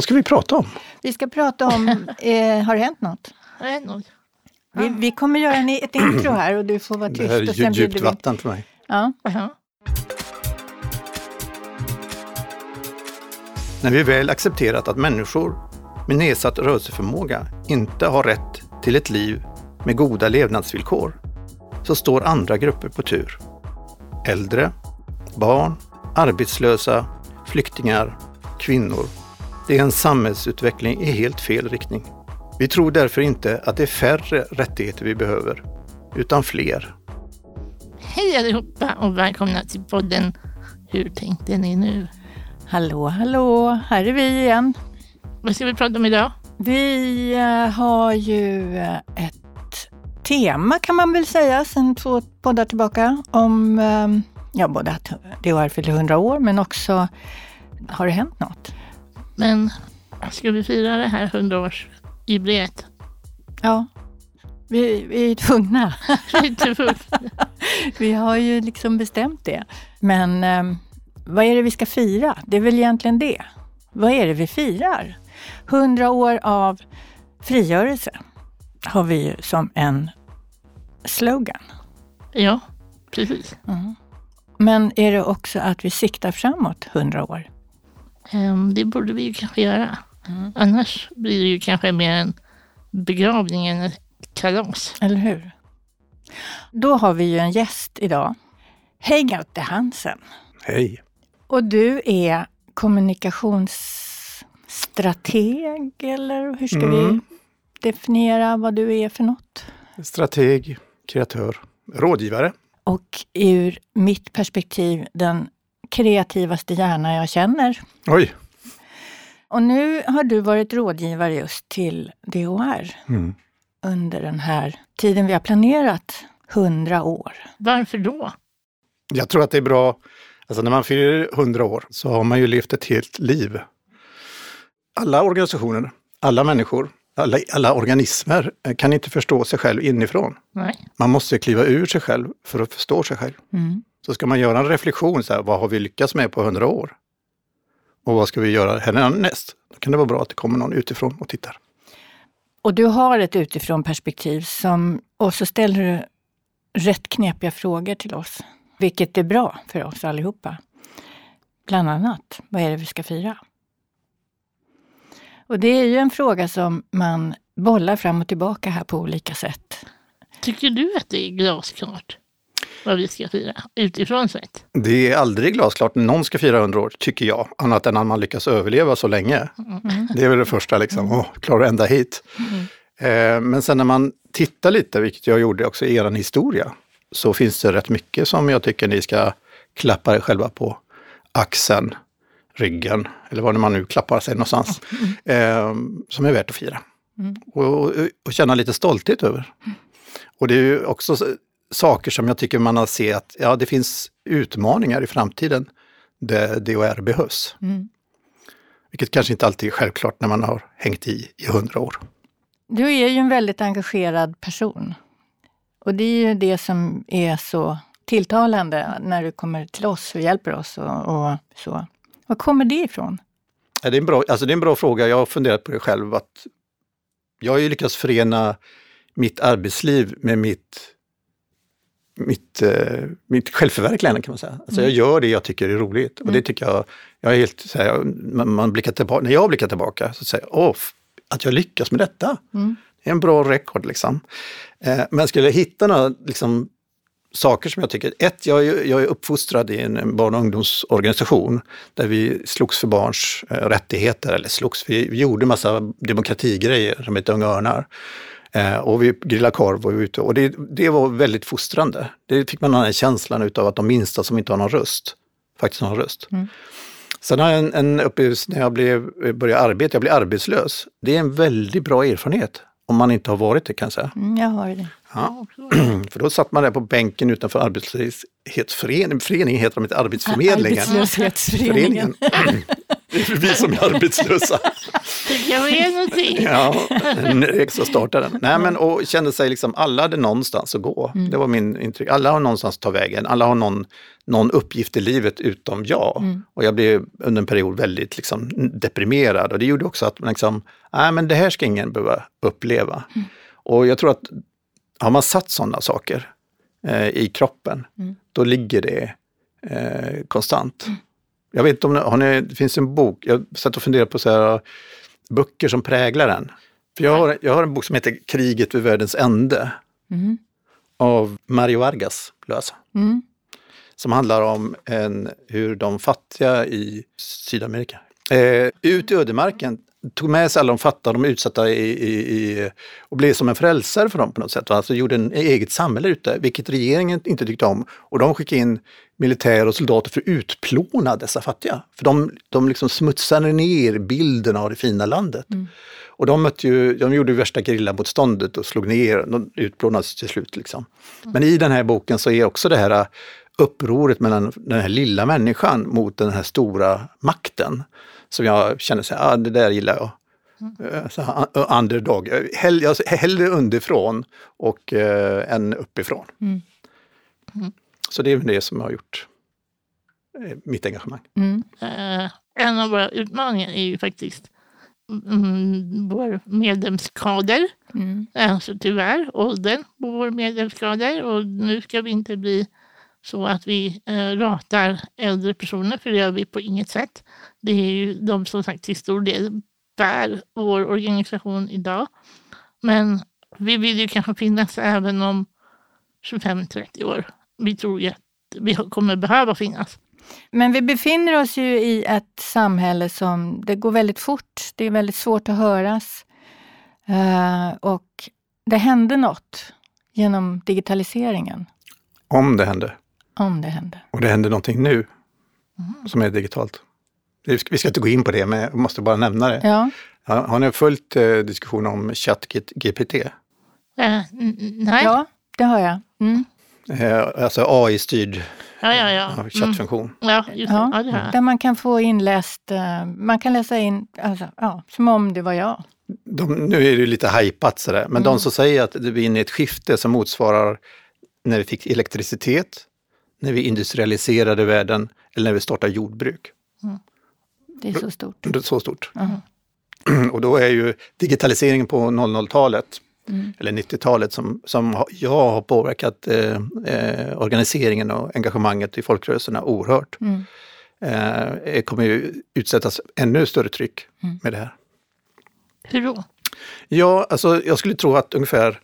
Vad ska vi prata om? Vi ska prata om, eh, har det hänt något? Nej, nog. Vi, vi kommer göra en, ett intro här och du får vara Det tyst. här är och sen djupt vi- vatten för mig. Ja. När vi väl accepterat att människor med nedsatt rörelseförmåga inte har rätt till ett liv med goda levnadsvillkor, så står andra grupper på tur. Äldre, barn, arbetslösa, flyktingar, kvinnor. Det är en samhällsutveckling i helt fel riktning. Vi tror därför inte att det är färre rättigheter vi behöver, utan fler. Hej allihopa och välkomna till podden Hur tänkte ni nu? Hallå, hallå, här är vi igen. Vad ska vi prata om idag? Vi eh, har ju eh, ett tema kan man väl säga sedan två poddar tillbaka om, eh, ja både att DHR fyller 100 år men också har det hänt något? Men ska vi fira det här 100-årsjubileet? Ja, vi, vi är tvungna. Lite fullt. Vi har ju liksom bestämt det. Men eh, vad är det vi ska fira? Det är väl egentligen det. Vad är det vi firar? 100 år av frigörelse har vi ju som en slogan. Ja, precis. Men är det också att vi siktar framåt 100 år? Ehm, det borde vi ju kanske göra. Annars blir det ju kanske mer en begravning än ett kalas. Eller hur? Då har vi ju en gäst idag. Hej Gaute Hansen! Hej! Och du är kommunikationsstrateg eller hur ska vi Mm. definiera vad du är för något? Strateg, kreatör, rådgivare. Och ur mitt perspektiv den kreativaste hjärna jag känner. Oj! Och nu har du varit rådgivare just till DHR Mm. under den här tiden vi har planerat, 100 år. Varför då? Jag tror att det är bra, alltså när man fyller 100 år så har man ju levt ett helt liv. Alla organisationer, alla människor, alla, alla organismer kan inte förstå sig själv inifrån. Nej. Man måste kliva ur sig själv för att förstå sig själv. Mm. Så ska man göra en reflektion, så här, vad har vi lyckats med på 100 år? Och vad ska vi göra härnäst? Då kan det vara bra att det kommer någon utifrån och tittar. Och du har ett utifrån perspektiv som, och så ställer du rätt knepiga frågor till oss. Vilket är bra för oss allihopa. Bland annat, vad är det vi ska fira? Och det är ju en fråga som man bollar fram och tillbaka här på olika sätt. Tycker du att det är glasklart vad vi ska fira utifrån sett? Det är aldrig glasklart när någon ska fira 100 år, tycker jag, annat än att man lyckas överleva så länge. Det är väl det första, liksom, åh, klarar ända hit. Eh, men sen när man tittar lite, vilket jag gjorde också i er historia, så finns det rätt mycket som jag tycker ni ska klappa er själva på axeln, ryggen, eller var man nu klappar sig någonstans, eh, som är värt att fira. Och, och, och känna lite stolthet över. Och det är ju också saker som jag tycker man har sett att ja, det finns utmaningar i framtiden där DHR behövs. Mm. Vilket kanske inte alltid är självklart när man har hängt i i hundra år. Du är ju en väldigt engagerad person. Och det är ju det som är så tilltalande när du kommer till oss och hjälper oss och, och så. Var kommer det ifrån? Ja, Det är, en bra, alltså det är en bra fråga. Jag har funderat på det själv. Att jag har ju lyckats förena mitt arbetsliv med mitt, mitt, eh, mitt självförverkligande kan man säga. Alltså jag gör det jag tycker är roligt. Och det tycker jag, jag är helt så här, man, man blickar tillbaka, när jag blickar tillbaka så säger jag, åh, att jag lyckas med detta. Det är en bra rekord liksom. Eh, men skulle jag hitta några liksom, saker som jag tycker, ett, jag är, jag är uppfostrad i en barn och ungdomsorganisation där vi slogs för barns eh, rättigheter, eller slogs, vi, vi gjorde massa demokratigrejer som heter Unga Örnar. Eh, och vi grillade korv och var ute och det, det var väldigt fostrande. Det fick man den här känslan utav att de minsta som inte har någon röst, faktiskt har en röst. Sen har jag en, en upplevelse när jag blev, började arbeta, jag blev arbetslös. Det är en väldigt bra erfarenhet om man inte har varit det kan jag säga. Mm, jag har det. Ja. För då satt man där på bänken utanför arbetslöshetsföreningen, föreningen heter de inte, Arbetsförmedlingen. Arbetslöshetsföreningen. Det är vi som är arbetslösa. Det kan vara någonting. Ja, extra startaren. Nej men och kände sig liksom, alla hade någonstans att gå. Det var min intryck. Alla har någonstans att ta vägen. Alla har någon, någon uppgift i livet utom jag. Och jag blev under en period väldigt liksom, deprimerad och det gjorde också att man liksom, nej men det här ska ingen behöva uppleva. Och jag tror att har man satt sådana saker eh, i kroppen, då ligger det eh, konstant. Jag vet inte om har ni, det finns en bok, jag satt och funderade på så här, böcker som präglar den. För jag, har, jag har en bok som heter Kriget vid världens ände av Mario Vargas Llosa. Mm. Som handlar om en, hur de fattiga i Sydamerika, eh, ut i ödemarken, tog med sig alla de fattiga, de utsatta i, i, i, och blev som en frälsare för dem på något sätt. Alltså gjorde en eget samhälle ute, vilket regeringen inte tyckte om. Och de skickade in militär och soldater för att utplåna dessa fattiga. För de, de liksom smutsade ner bilden av det fina landet. Och de, mötte ju, de gjorde värsta gerillamotståndet och slog ner, de utplånades till slut. Liksom. Men i den här boken så är också det här upproret mellan den här lilla människan mot den här stora makten. Som jag känner så här, ah, det där gillar jag. Eh, Så, underdog, Eh, hell, jag, hellre underifrån och eh, än uppifrån. Så det är väl det som har gjort eh, mitt engagemang. Mm. Eh, en av våra utmaningar är ju faktiskt mm, vår medlemskader. Mm. Alltså tyvärr åldern på vår medlemskader. Och nu ska vi inte bli så att vi eh, ratar äldre personer, för det gör vi på inget sätt. Det är ju de som sagt till stor del bär vår organisation idag. Men vi vill ju kanske finnas även om 25-30 år. Vi tror ju att vi kommer behöva finnas. Men vi befinner oss ju i ett samhälle som det går väldigt fort. Det är väldigt svårt att höras. Eh, och det hände något genom digitaliseringen. Om det händer. Om det hände. Och det händer någonting nu som är digitalt. Vi ska inte gå in på det, men jag måste bara nämna det. Ja. Har, har ni följt eh, diskussionen om ChatGPT? Eh, n- nej, ja, ja, det har jag. Mm. Eh, alltså AI-styrd ja, ja. ja, Mm. chattfunktion. Ja, just det. Ja, Ja, det här. där man kan få inläst, eh, man kan läsa in, alltså, ja, som om det var jag. De, nu är det lite hajpat sådär, men de som säger att vi är inne i ett skifte som motsvarar när vi fick elektricitet, när vi industrialiserade världen eller när vi startade jordbruk. Det är så stort. Det är Så stort. Och då är ju digitaliseringen på 00-talet, eller 90-talet, som, som jag har påverkat eh, eh, organiseringen och engagemanget i folkrörelserna oerhört. Eh, kommer ju utsättas ännu större tryck med det här. Hur då? Ja, alltså jag skulle tro att ungefär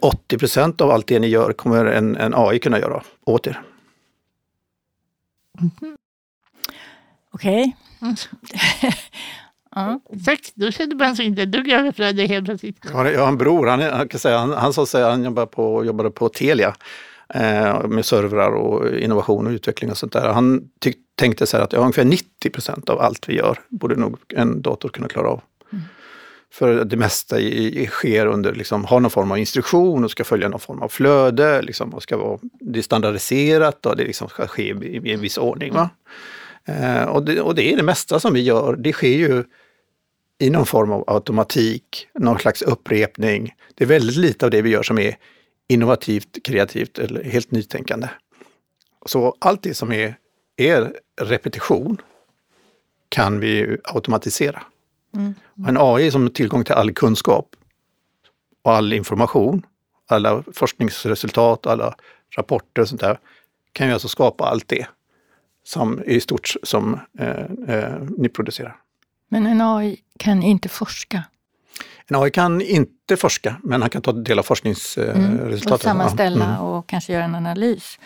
80 procent av allt det ni gör kommer en, en AI kunna göra åt er. Okej. Mm. ja. Tack, då kände man sig inte ett dugg överflödig helt plötsligt. Jag har, en bror, han, han, kan säga, han, han, sa sig, han jobbar på, jobbade på Telia eh, med servrar och innovation och utveckling och sånt där. Han tyck, tänkte så här att ja, ungefär 90 procent av allt vi gör borde nog en dator kunna klara av. För det mesta i, i, sker under, liksom, har någon form av instruktion och ska följa någon form av flöde liksom, och ska vara, det är standardiserat och det liksom ska ske i, i en viss ordning. Va? Eh, och, det, och det är det mesta som vi gör, det sker ju i någon form av automatik, någon slags upprepning. Det är väldigt lite av det vi gör som är innovativt, kreativt eller helt nytänkande. Så allt det som är, är repetition kan vi automatisera. Och En AI som har tillgång till all kunskap och all information, alla forskningsresultat, alla rapporter och sånt där, kan ju alltså skapa allt det som i stort som eh, eh, ni producerar. Men en AI kan inte forska En AI kan inte forska, men han kan ta del av och forskningsresultaten. sammanställa Ja, mm. och kanske göra en analys.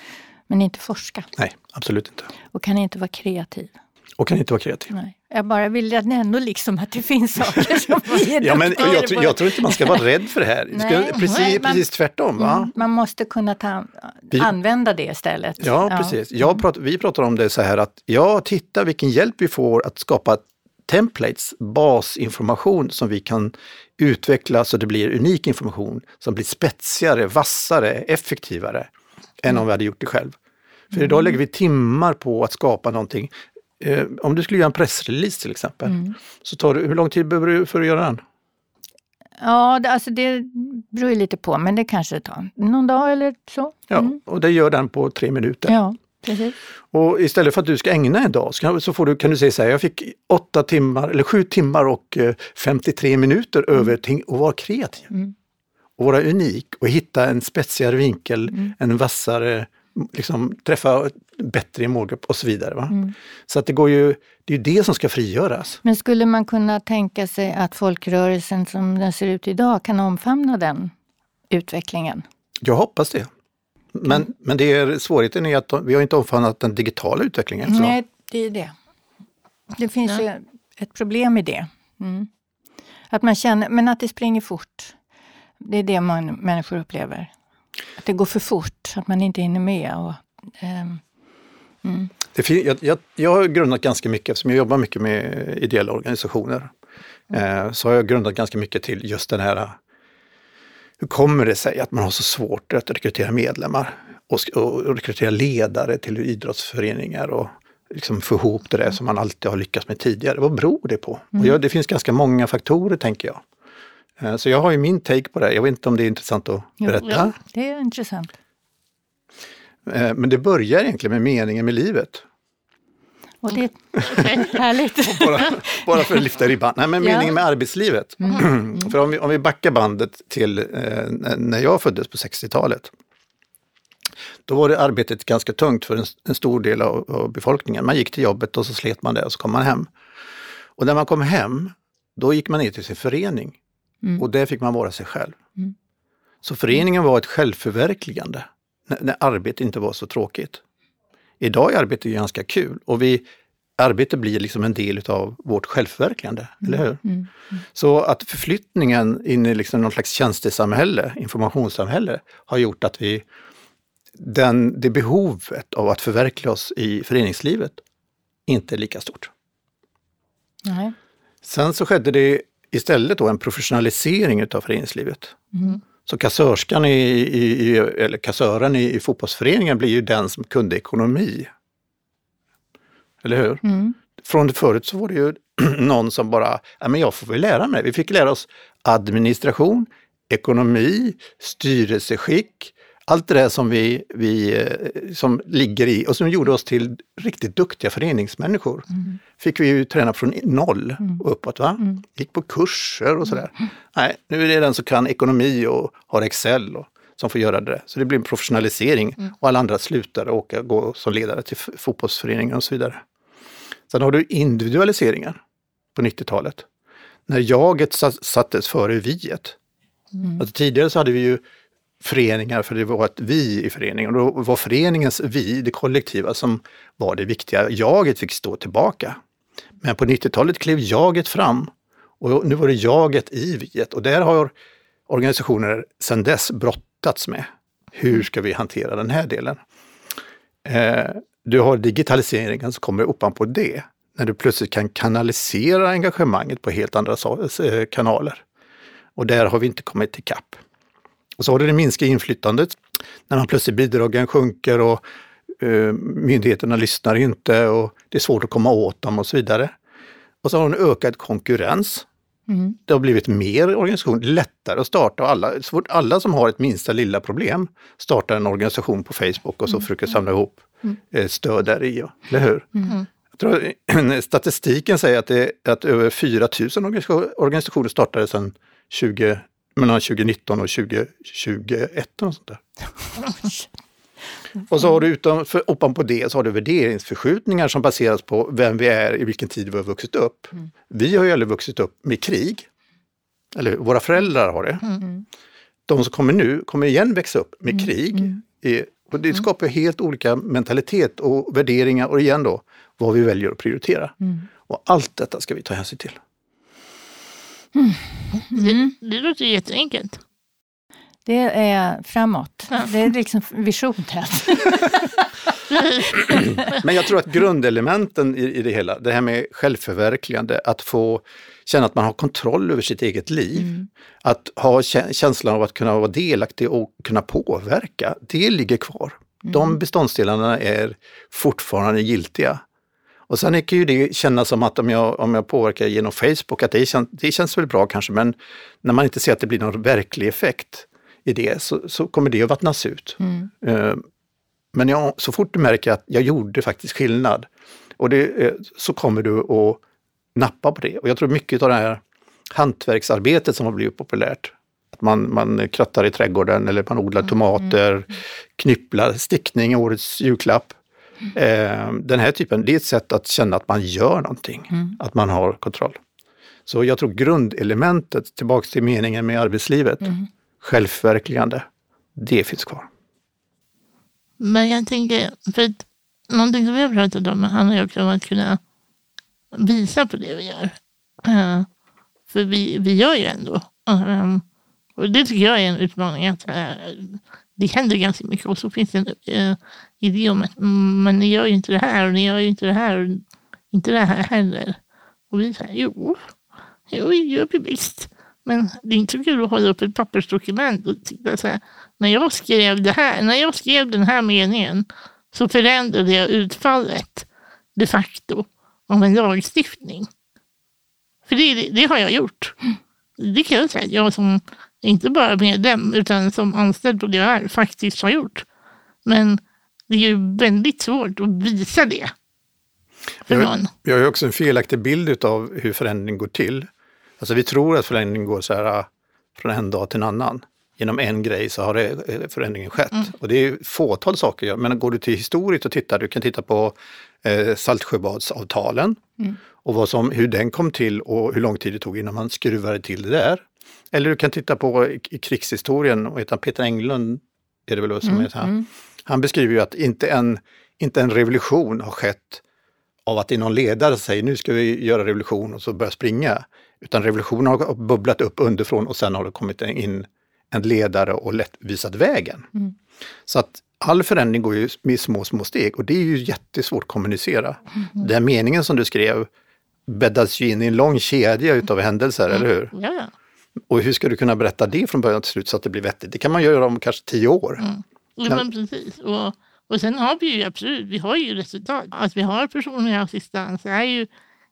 Men inte forska Nej, absolut inte. och kan inte vara kreativ. Och kan inte vara kreativ. Nej. Jag bara vill ändå liksom att det finns saker som är Ja, men jag, tror- på. jag tror inte man ska vara rädd för det här. Det Ska, precis, nej, man- precis tvärtom. Va? Mm, Man måste kunna ta, Vi- använda det istället. Ja, precis. Jag pratar, vi pratar om det så här att ja, titta vilken hjälp vi får att skapa templates, basinformation som vi kan utveckla så det blir unik information som blir spetsigare, vassare, effektivare än om vi hade gjort det själv. För idag lägger vi timmar på att skapa någonting eh, om du skulle göra en pressrelease till exempel, Mm. så tar det, hur lång tid behöver du för att göra den? Ja, det, alltså det beror lite på, men det kanske tar någon dag eller så. Ja, Mm. och det gör den på tre minuter. Ja, precis. Och istället för att du ska ägna en dag så, så får du, kan du säga så här, jag fick åtta timmar eller sju timmar och eh, 53 minuter över till att vara kreativ. Mm. Och vara unik och hitta en spetsigare vinkel, Mm. en vassare, liksom träffa bättre i målgrupp och så vidare. Va? Mm. Så att det går ju, det är ju det som ska frigöras. Men skulle man kunna tänka sig att folkrörelsen som den ser ut idag kan omfamna den utvecklingen? Jag hoppas det. Men, Mm. men det är, svårigheten är att vi har inte omfamnat den digitala utvecklingen. Så. Nej, det är det. Det finns Ja. ju ett problem i det. Mm. Att man känner, men att det springer fort. Det är det man, människor upplever. Att det går för fort, att man inte hinner med. Och, ehm, mm. Det jag, jag, jag har grundat ganska mycket, eftersom jag jobbar mycket med ideella organisationer, eh, så har jag grundat ganska mycket till just den här hur kommer det sig att man har så svårt att rekrytera medlemmar och, och rekrytera ledare till idrottsföreningar och liksom få ihop det där som man alltid har lyckats med tidigare. Vad beror det på? Och jag, det finns ganska många faktorer tänker jag. Eh, Så jag har ju min take på det. Jag vet inte om det är intressant att Jo, berätta. ja. Det är intressant. Eh, Men det börjar egentligen med meningen med livet. Och det är härligt. bara, bara för att lyfta ribban. Nej, men Ja. meningen med arbetslivet. för om vi, om vi backar bandet till eh, när jag föddes på 60-talet. Då var det arbetet ganska tungt för en, en stor del av, av befolkningen. Man gick till jobbet och så slet man det och så kom man hem. Och när man kom hem, då gick man ner till sin förening. Mm. Och där fick man vara sig själv. Mm. Så föreningen var ett självförverkligande när, när arbetet inte var så tråkigt. Idag är arbetet ganska kul och vi, arbete blir liksom en del av vårt självförverkligande, eller hur? Mm. Så att förflyttningen in i liksom någon slags tjänstesamhälle, informationssamhälle, har gjort att vi, den, det behovet av att förverkliga oss i föreningslivet inte är lika stort. Nej. Sen så skedde det istället då en professionalisering utav föreningslivet. Mm. Så kassörskan i, i, i, eller kassören i, i fotbollsföreningen blir ju den som kunde ekonomi. Eller hur? Mm. Från förut så var det ju någon som bara, ja men jag får väl lära mig. Vi fick lära oss administration, ekonomi, styrelseskick, allt det där som vi, vi eh, som ligger i och som gjorde oss till riktigt duktiga föreningsmänniskor. Mm. Fick vi ju träna från noll och uppåt. Va? Mm. Gick på kurser och sådär. Nej, nu är det den som kan ekonomi och har Excel och, som får göra det. där. Så det blir en professionalisering och alla andra slutar åka, gå som ledare till f- fotbollsföreningen och så vidare. Sen har du individualiseringen på 90-talet. När jaget sa- sattes före viet. Mm. Alltså tidigare så hade vi ju föreningar för det var ett vi i föreningen. Och då var föreningens vi, det kollektiva, som var det viktiga. Jaget fick stå tillbaka. Men på 90-talet klev jaget fram och nu var det jaget i viet och där har organisationer sedan dess brottats med. Hur ska vi hantera den här delen? Eh, du har digitaliseringen som kommer ovanpå det. När du plötsligt kan kanalisera engagemanget på helt andra eh, kanaler. Och där har vi inte kommit ikapp. Och så har du det minskade inflytandet. När man plötsligt bidragen sjunker och eh, myndigheterna lyssnar inte och det är svårt att komma åt dem och så vidare. Och så har du en ökad konkurrens. Mm. Det har blivit mer organisation, lättare att starta. Alla, så fort alla som har ett minsta lilla problem startar en organisation på Facebook och så försöker samla ihop eh, stöd där i. ja. Eller hur? Mm. Jag tror, statistiken säger att, det, att över 4 000 organisa- organisationer startade sedan 20, mellan 2019 och 2021. Och, sånt där. och så har du utan, för, ovanpå det så har du värderingsförskjutningar som baseras på vem vi är, i vilken tid vi har vuxit upp. Vi har ju aldrig vuxit upp med krig. Eller våra föräldrar har det. Mm. De som kommer nu kommer igen växa upp med krig. I, och det skapar helt olika mentalitet och värderingar och igen då vad vi väljer att prioritera. Och allt detta ska vi ta hänsyn till. Det, det låter jätteenkelt. Det är framåt. Ja. Det är liksom visionen. Men jag tror att grundelementen i, i det hela, det här med självförverkligande, att få känna att man har kontroll över sitt eget liv, att ha kä- känslan av att kunna vara delaktig och kunna påverka, det ligger kvar. De beståndsdelarna är fortfarande giltiga. Och sen kan ju det kännas som att om jag, om jag påverkar genom Facebook, att det, kän, det känns väl bra kanske, men när man inte ser att det blir någon verklig effekt i det så, så kommer det att vattnas ut. Mm. Eh, Men jag, så fort du märker att jag gjorde faktiskt skillnad, och det, eh, så kommer du att nappa på det. Och jag tror mycket av det här hantverksarbetet som har blivit populärt, att man, man krattar i trädgården eller man odlar tomater, knypplar, stickning, årets julklapp. Eh, den här typen, det är ett sätt att känna att man gör någonting, att man har kontroll. Så jag tror grundelementet, tillbaks till meningen med arbetslivet, självförverkligande, det finns kvar. Men jag tänker, för att någonting som vi har pratat om handlar ju också om att kunna visa på det vi gör. Eh, för vi, vi gör ju ändå. Um, och det tycker jag är en utmaning. Att, eh, det händer ganska mycket och så finns det en uh, idé om att mm, men ni gör ju inte det här och ni gör ju inte det här och inte det här heller. Och vi säger jo, jo, det gör vi visst. Men det är inte kul att hålla upp ett pappersdokument och titta så här. När jag skrev det här, när jag skrev den här meningen så förändrade jag utfallet de facto av en lagstiftning. För det, det har jag gjort. Det kan jag säga jag som, inte bara medlem, utan som anställd på DHR faktiskt har gjort. Men det är ju väldigt svårt att visa det för Jag, någon. jag har ju också en felaktig bild av hur förändring går till. Alltså vi tror att förändring går så här äh, från en dag till en annan. Genom en grej så har det, eh, förändringen skett. Och det är fåtal saker. Men går du till historiet och tittar, du kan titta på eh, Saltsjöbadsavtalen och vad som, hur den kom till och hur lång tid det tog innan man skruvade till det där. Eller du kan titta på i, krigshistorien, och heter han Peter Englund är det väl som är så här. Han beskriver ju att inte en, inte en revolution har skett av att det är någon ledare som säger nu ska vi göra revolution och så börjar springa. Utan revolutionen har bubblat upp underifrån och sen har det kommit in en ledare och lätt visat vägen. Så att all förändring går ju med små, små steg och det är ju jättesvårt att kommunicera. Den meningen som du skrev bäddas ju in i en lång kedja utav händelser, eller hur? Ja. Och hur ska du kunna berätta det från början till slut så att det blir vettigt? Det kan man göra om kanske tio år. Ja, men precis. Och, och sen har vi ju absolut, vi har ju resultat. Att vi har personlig assistans är ju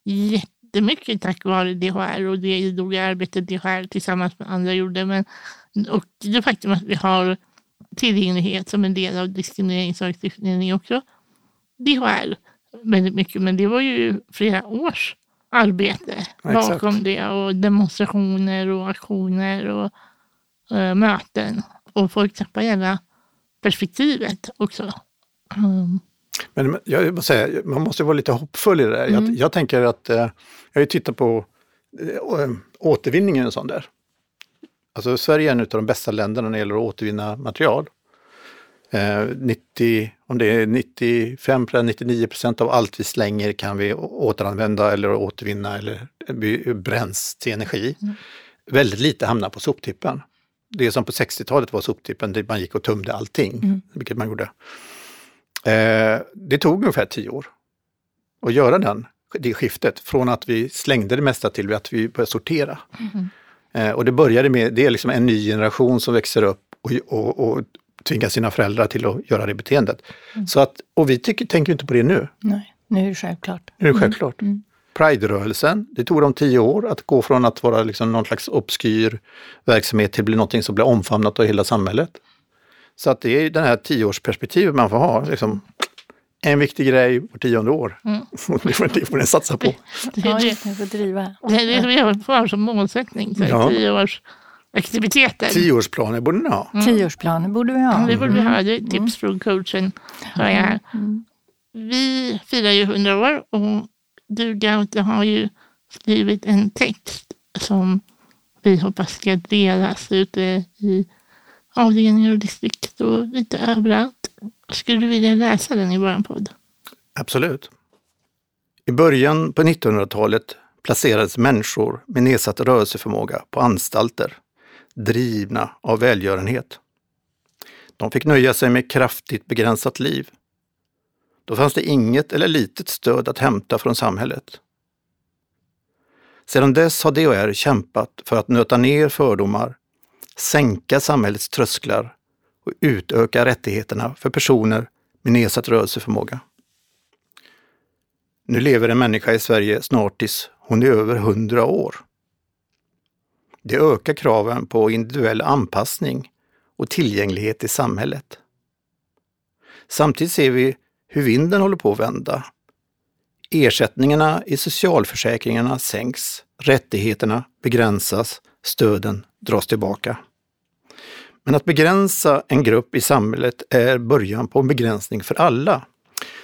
jättemycket tack vare DHR och det idoga arbetet DHR tillsammans med andra gjorde. Men, och det faktum att vi har tillgänglighet som en del av diskrimineringslagstiftningen är också DHR väldigt mycket. Men det var ju flera års arbete Ja, bakom det och demonstrationer och aktioner och eh, möten. Och folk tappar hela perspektivet också. Mm. Men jag måste säga, man måste vara lite hoppfull i det där. Jag, jag tänker att, eh, jag har ju tittat på eh, återvinningen och sånt där. Alltså Sverige är en av de bästa länderna när det gäller att återvinna material. Eh, 90, om det är 95 99 procent av allt vi slänger kan vi återanvända eller återvinna eller bränns till energi. Väldigt lite hamnar på soptippen. Det som på 60-talet var soptippen, där man gick och tömde allting, vilket man gjorde. Eh, det tog ungefär tio år att göra den, det skiftet, från att vi slängde det mesta till att vi började sortera. Eh, och det började med, det är liksom en ny generation som växer upp och, och, och tvingar sina föräldrar till att göra det beteendet. Så att, och vi tycker, tänker inte på det nu, Nej, nu är det självklart. nu är det självklart. Pride-rörelsen, det tog dem tio år att gå från att vara liksom någon slags obskyr verksamhet till att bli någonting som blir omfamnat av hela samhället. Så att det är det här tioårsperspektivet man får ha. Liksom, en viktig grej var tionde år. Och det får det får ni satsa på. Det det, just det, får driva. det, är det vi har som målsättning. Ja. Tio års aktiviteter. Tioårsplaner borde ni ha. Tioårsplaner borde vi ha. Det borde vi ha. Det är tips från coachen. Jag här. Vi firar ju 100 år och du Gaute har ju skrivit en text som vi hoppas ska delas ute i avdelningar och distrikt och lite överallt. Skulle du vilja läsa den i vår podd? Absolut. I början på 1900-talet placerades människor med nedsatt rörelseförmåga på anstalter, drivna av välgörenhet. De fick nöja sig med kraftigt begränsat liv. Då fanns det inget eller litet stöd att hämta från samhället. Sedan dess har DHR kämpat för att nöta ner fördomar, sänka samhällets trösklar och utöka rättigheterna för personer med nedsatt rörelseförmåga. Nu lever en människa i Sverige snart tills hon är över 100 år. Det ökar kraven på individuell anpassning och tillgänglighet i samhället. Samtidigt ser vi hur vinden håller på att vända. Ersättningarna i socialförsäkringarna sänks, rättigheterna begränsas, stöden dras tillbaka. Men att begränsa en grupp i samhället är början på en begränsning för alla.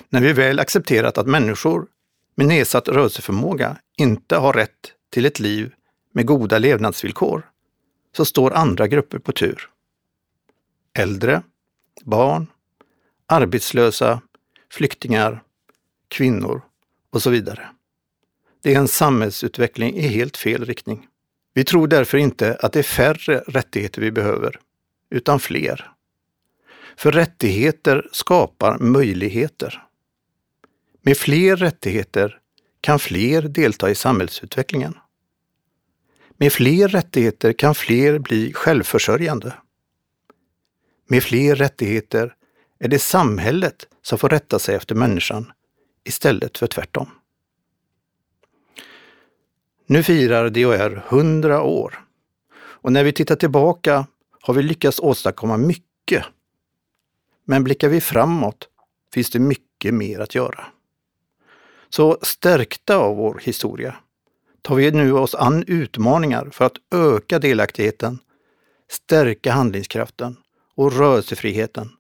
När vi väl accepterat att människor med nedsatt rörelseförmåga inte har rätt till ett liv med goda levnadsvillkor, så står andra grupper på tur. Äldre, barn, arbetslösa, flyktingar, kvinnor och så vidare. Det är en samhällsutveckling i helt fel riktning. Vi tror därför inte att det är färre rättigheter vi behöver, utan fler. För rättigheter skapar möjligheter. Med fler rättigheter kan fler delta i samhällsutvecklingen. Med fler rättigheter kan fler bli självförsörjande. Med fler rättigheter är det samhället som får rätta sig efter människan istället för tvärtom. Nu firar DHR 100 år och när vi tittar tillbaka har vi lyckats åstadkomma mycket. Men blickar vi framåt finns det mycket mer att göra. Så stärkta av vår historia tar vi nu oss an utmaningar för att öka delaktigheten, stärka handlingskraften och rörelsefriheten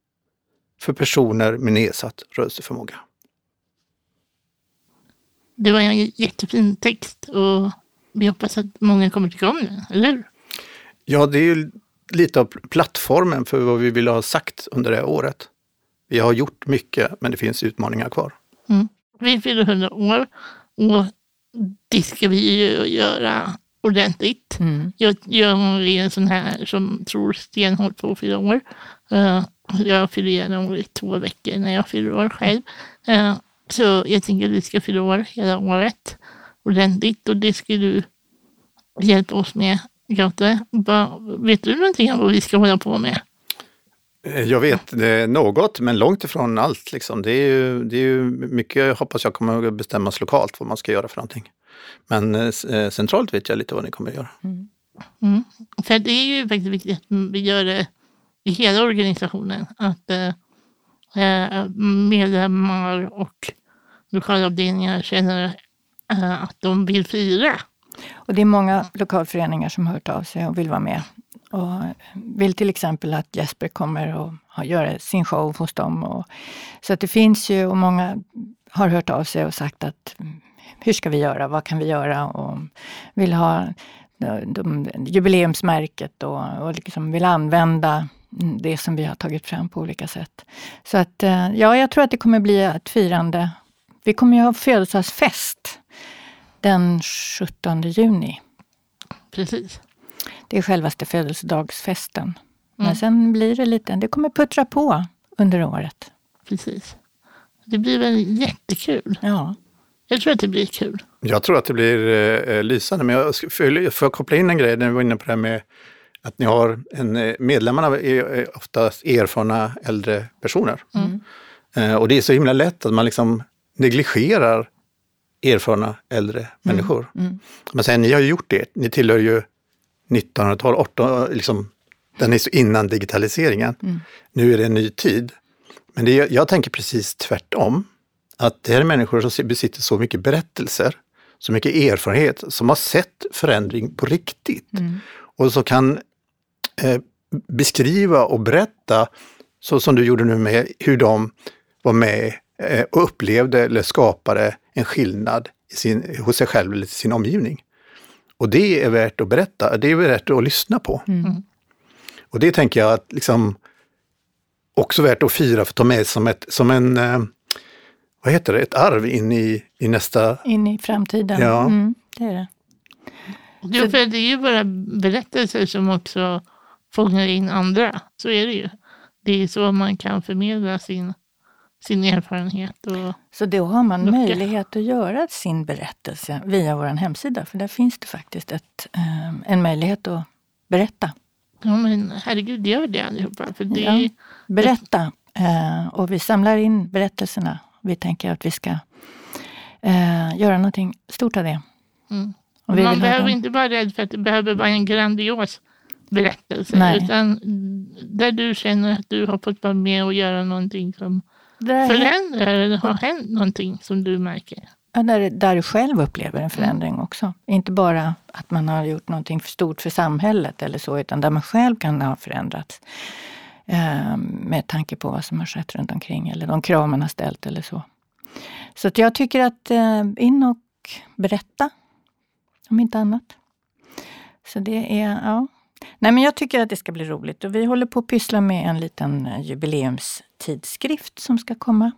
för personer med nedsatt rörelseförmåga. Det var en jättefin text och vi hoppas att många kommer tycka om den, eller hur? Ja, det är ju lite av plattformen för vad vi vill ha sagt under det här året. Vi har gjort mycket, men det finns utmaningar kvar. Mm. Vi fyller 100 år och det ska vi ju göra ordentligt. Mm. Jag, jag är en sån här som tror stenhårt på att fylla år. Uh, jag fyller gärna år i två veckor när jag fyller år själv. Uh, så jag tänker att vi ska fylla år hela året ordentligt och det ska du hjälpa oss med, Gaute. Vet du någonting om vad vi ska hålla på med? Eh, Jag vet det något, men långt ifrån allt. Liksom. Det, är ju, det är ju mycket, jag hoppas jag kommer att bestämmas lokalt vad man ska göra för någonting. Men eh, centralt vet jag lite vad ni kommer att göra. Mm. För det är ju faktiskt viktigt att vi gör det i hela organisationen. Att eh, medlemmar och lokalavdelningar känner eh, att de vill fira. Och det är många lokalföreningar som har hört av sig och vill vara med. Och vill till exempel att Jesper kommer och gör sin show hos dem. Och, så att det finns ju, och många har hört av sig och sagt att mm, hur ska vi göra, vad kan vi göra? Och vill ha de, de, jubileumsmärket och, och liksom vill använda det som vi har tagit fram på olika sätt. Så att eh, ja, jag tror att det kommer bli ett firande. Vi kommer ju ha födelsedagsfest den 17 juni. Precis. Det är självaste födelsedagsfesten. Men Mm. sen blir det lite, det kommer puttra på under året. Precis. Det blir väl jättekul. Ja. Jag tror att det blir kul. Jag tror att det blir eh, lysande, men jag jag koppla in en grej när vi var inne på det här med att ni har en, eh, medlemmarna är är oftast erfarna äldre personer. Eh, och det är så himla lätt att man liksom negligerar erfarna äldre människor. Men sen, ni har ju gjort det, ni tillhör ju 1900-tal, 18, liksom, den är innan digitaliseringen. Nu är det en ny tid. Men det, jag tänker precis tvärtom. Att det här är människor som besitter så mycket berättelser, så mycket erfarenhet, som har sett förändring på riktigt. Och så kan eh, beskriva och berätta, så som du gjorde nu med hur de var med eh, och upplevde eller skapade en skillnad i sin, hos sig själv eller sin omgivning. Och det är värt att berätta, det är värt att lyssna på. Och det tänker jag att liksom också värt att fira för att ta med som, ett, som en, eh, vad heter det, ett arv in i, i nästa... In i framtiden. Ja. Mm, det är det. Jo, för det är ju våra berättelser som också fångar in andra. Så är det ju. Det är så man kan förmedla sin, sin erfarenhet. Och, Så då har man Lucka. möjlighet att göra sin berättelse via vår hemsida. För där finns det faktiskt ett, eh, en möjlighet att berätta. ja, men herregud, gör det allihopa. För det, Ja. Berätta. Eh, och vi samlar in berättelserna. Vi tänker att vi ska eh, göra någonting stort av det. Mm. Man behöver inte vara rädd för att det behöver vara en grandios berättelse. Nej. Utan där du känner att du har fått vara med och göra någonting som förändrar eller har hänt någonting som du märker. ja, där, där du själv upplever en förändring också. Inte bara att man har gjort någonting för stort för samhället eller så, utan där man själv kan ha förändrats. Eh, med tanke på vad som har skett runt omkring eller de krav man har ställt eller så. Så att jag tycker att eh, in och berätta, om inte annat. Så det är, ja. Nej men jag tycker att det ska bli roligt och vi håller på att pyssla med en liten eh, jubileumstidskrift som ska komma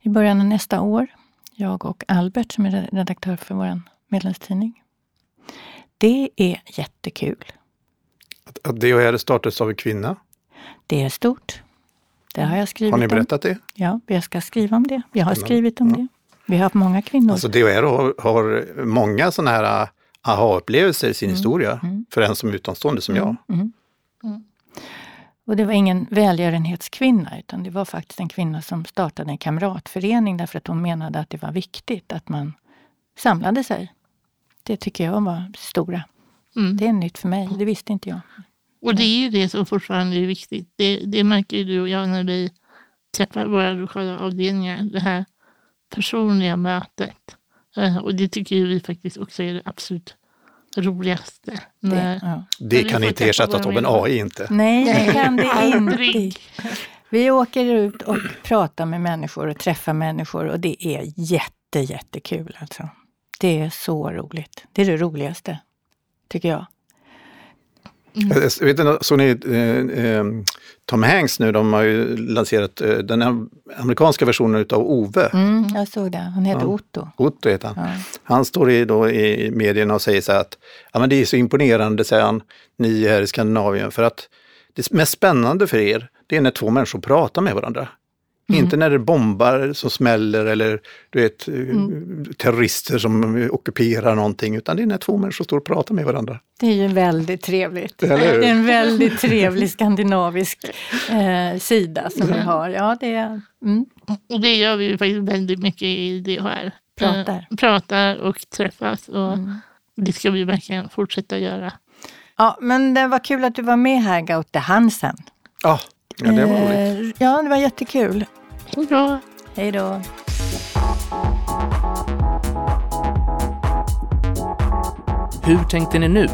i början av nästa år. Jag och Albert som är redaktör för vår medlemstidning. Det är jättekul. Att, att DHR startades av en kvinna. Det är stort. Det har jag skrivit Har ni om. berättat det? Ja, jag ska skriva om det. Jag har Spännande. skrivit om Ja. det. Vi har haft många kvinnor. Alltså DHR har, har många sådana här aha-upplevelser i sin historia mm. för en som är utomstående som jag. Mm. Mm. Och det var ingen välgörenhetskvinna, utan det var faktiskt en kvinna som startade en kamratförening därför att hon menade att det var viktigt att man samlade sig. Det tycker jag var stora. Mm. Det är nytt för mig, det visste inte jag. Och det är ju det som fortfarande är viktigt. Det, det märker ju du och jag när vi träffar våra lokala avdelningar. Det här personliga mötet. Eh, Och det tycker ju vi faktiskt också är det absolut roligaste. Det, ja. Det kan inte ersättas av en. AI inte. Nej, det kan det inte. Vi åker ut och pratar med människor och träffar människor och det är jätte, jättekul alltså. Det är så roligt. Det är det roligaste, tycker jag. Jag vet inte, såg ni eh, eh, Tom Hanks nu, de har ju lanserat eh, den am- amerikanska versionen utav Ove. Mm, jag såg det. Han heter Ja. Otto. Otto heter han. Ja. Han står i, då i medierna och säger så här att ja, men det är så imponerande, säger han, ni här i Skandinavien, för att det mest spännande för er, det är när två människor pratar med varandra. Inte när det bombar som smäller eller du vet, eh, terrorister som ockuperar någonting, utan det är när två människor står och pratar med varandra. Det är ju väldigt trevligt. Eller hur? Det är en väldigt trevlig skandinavisk eh, sida som vi har. Ja, det är... Mm. och det gör vi ju faktiskt väldigt mycket i DHR. Pratar. Eh, pratar och träffas. Och Mm. Det ska vi verkligen fortsätta göra. Ja, men det var kul att du var med här, Gaute Hansen. Ja, ja det var roligt. Eh, Ja, det var jättekul. Bra. Hej då. Hur tänkte ni nu?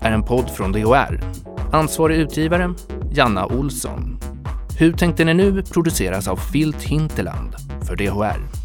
är en podd från DHR. Ansvarig utgivare, Janna Olsson. Hur tänkte ni nu produceras av Filt Hinterland för DHR.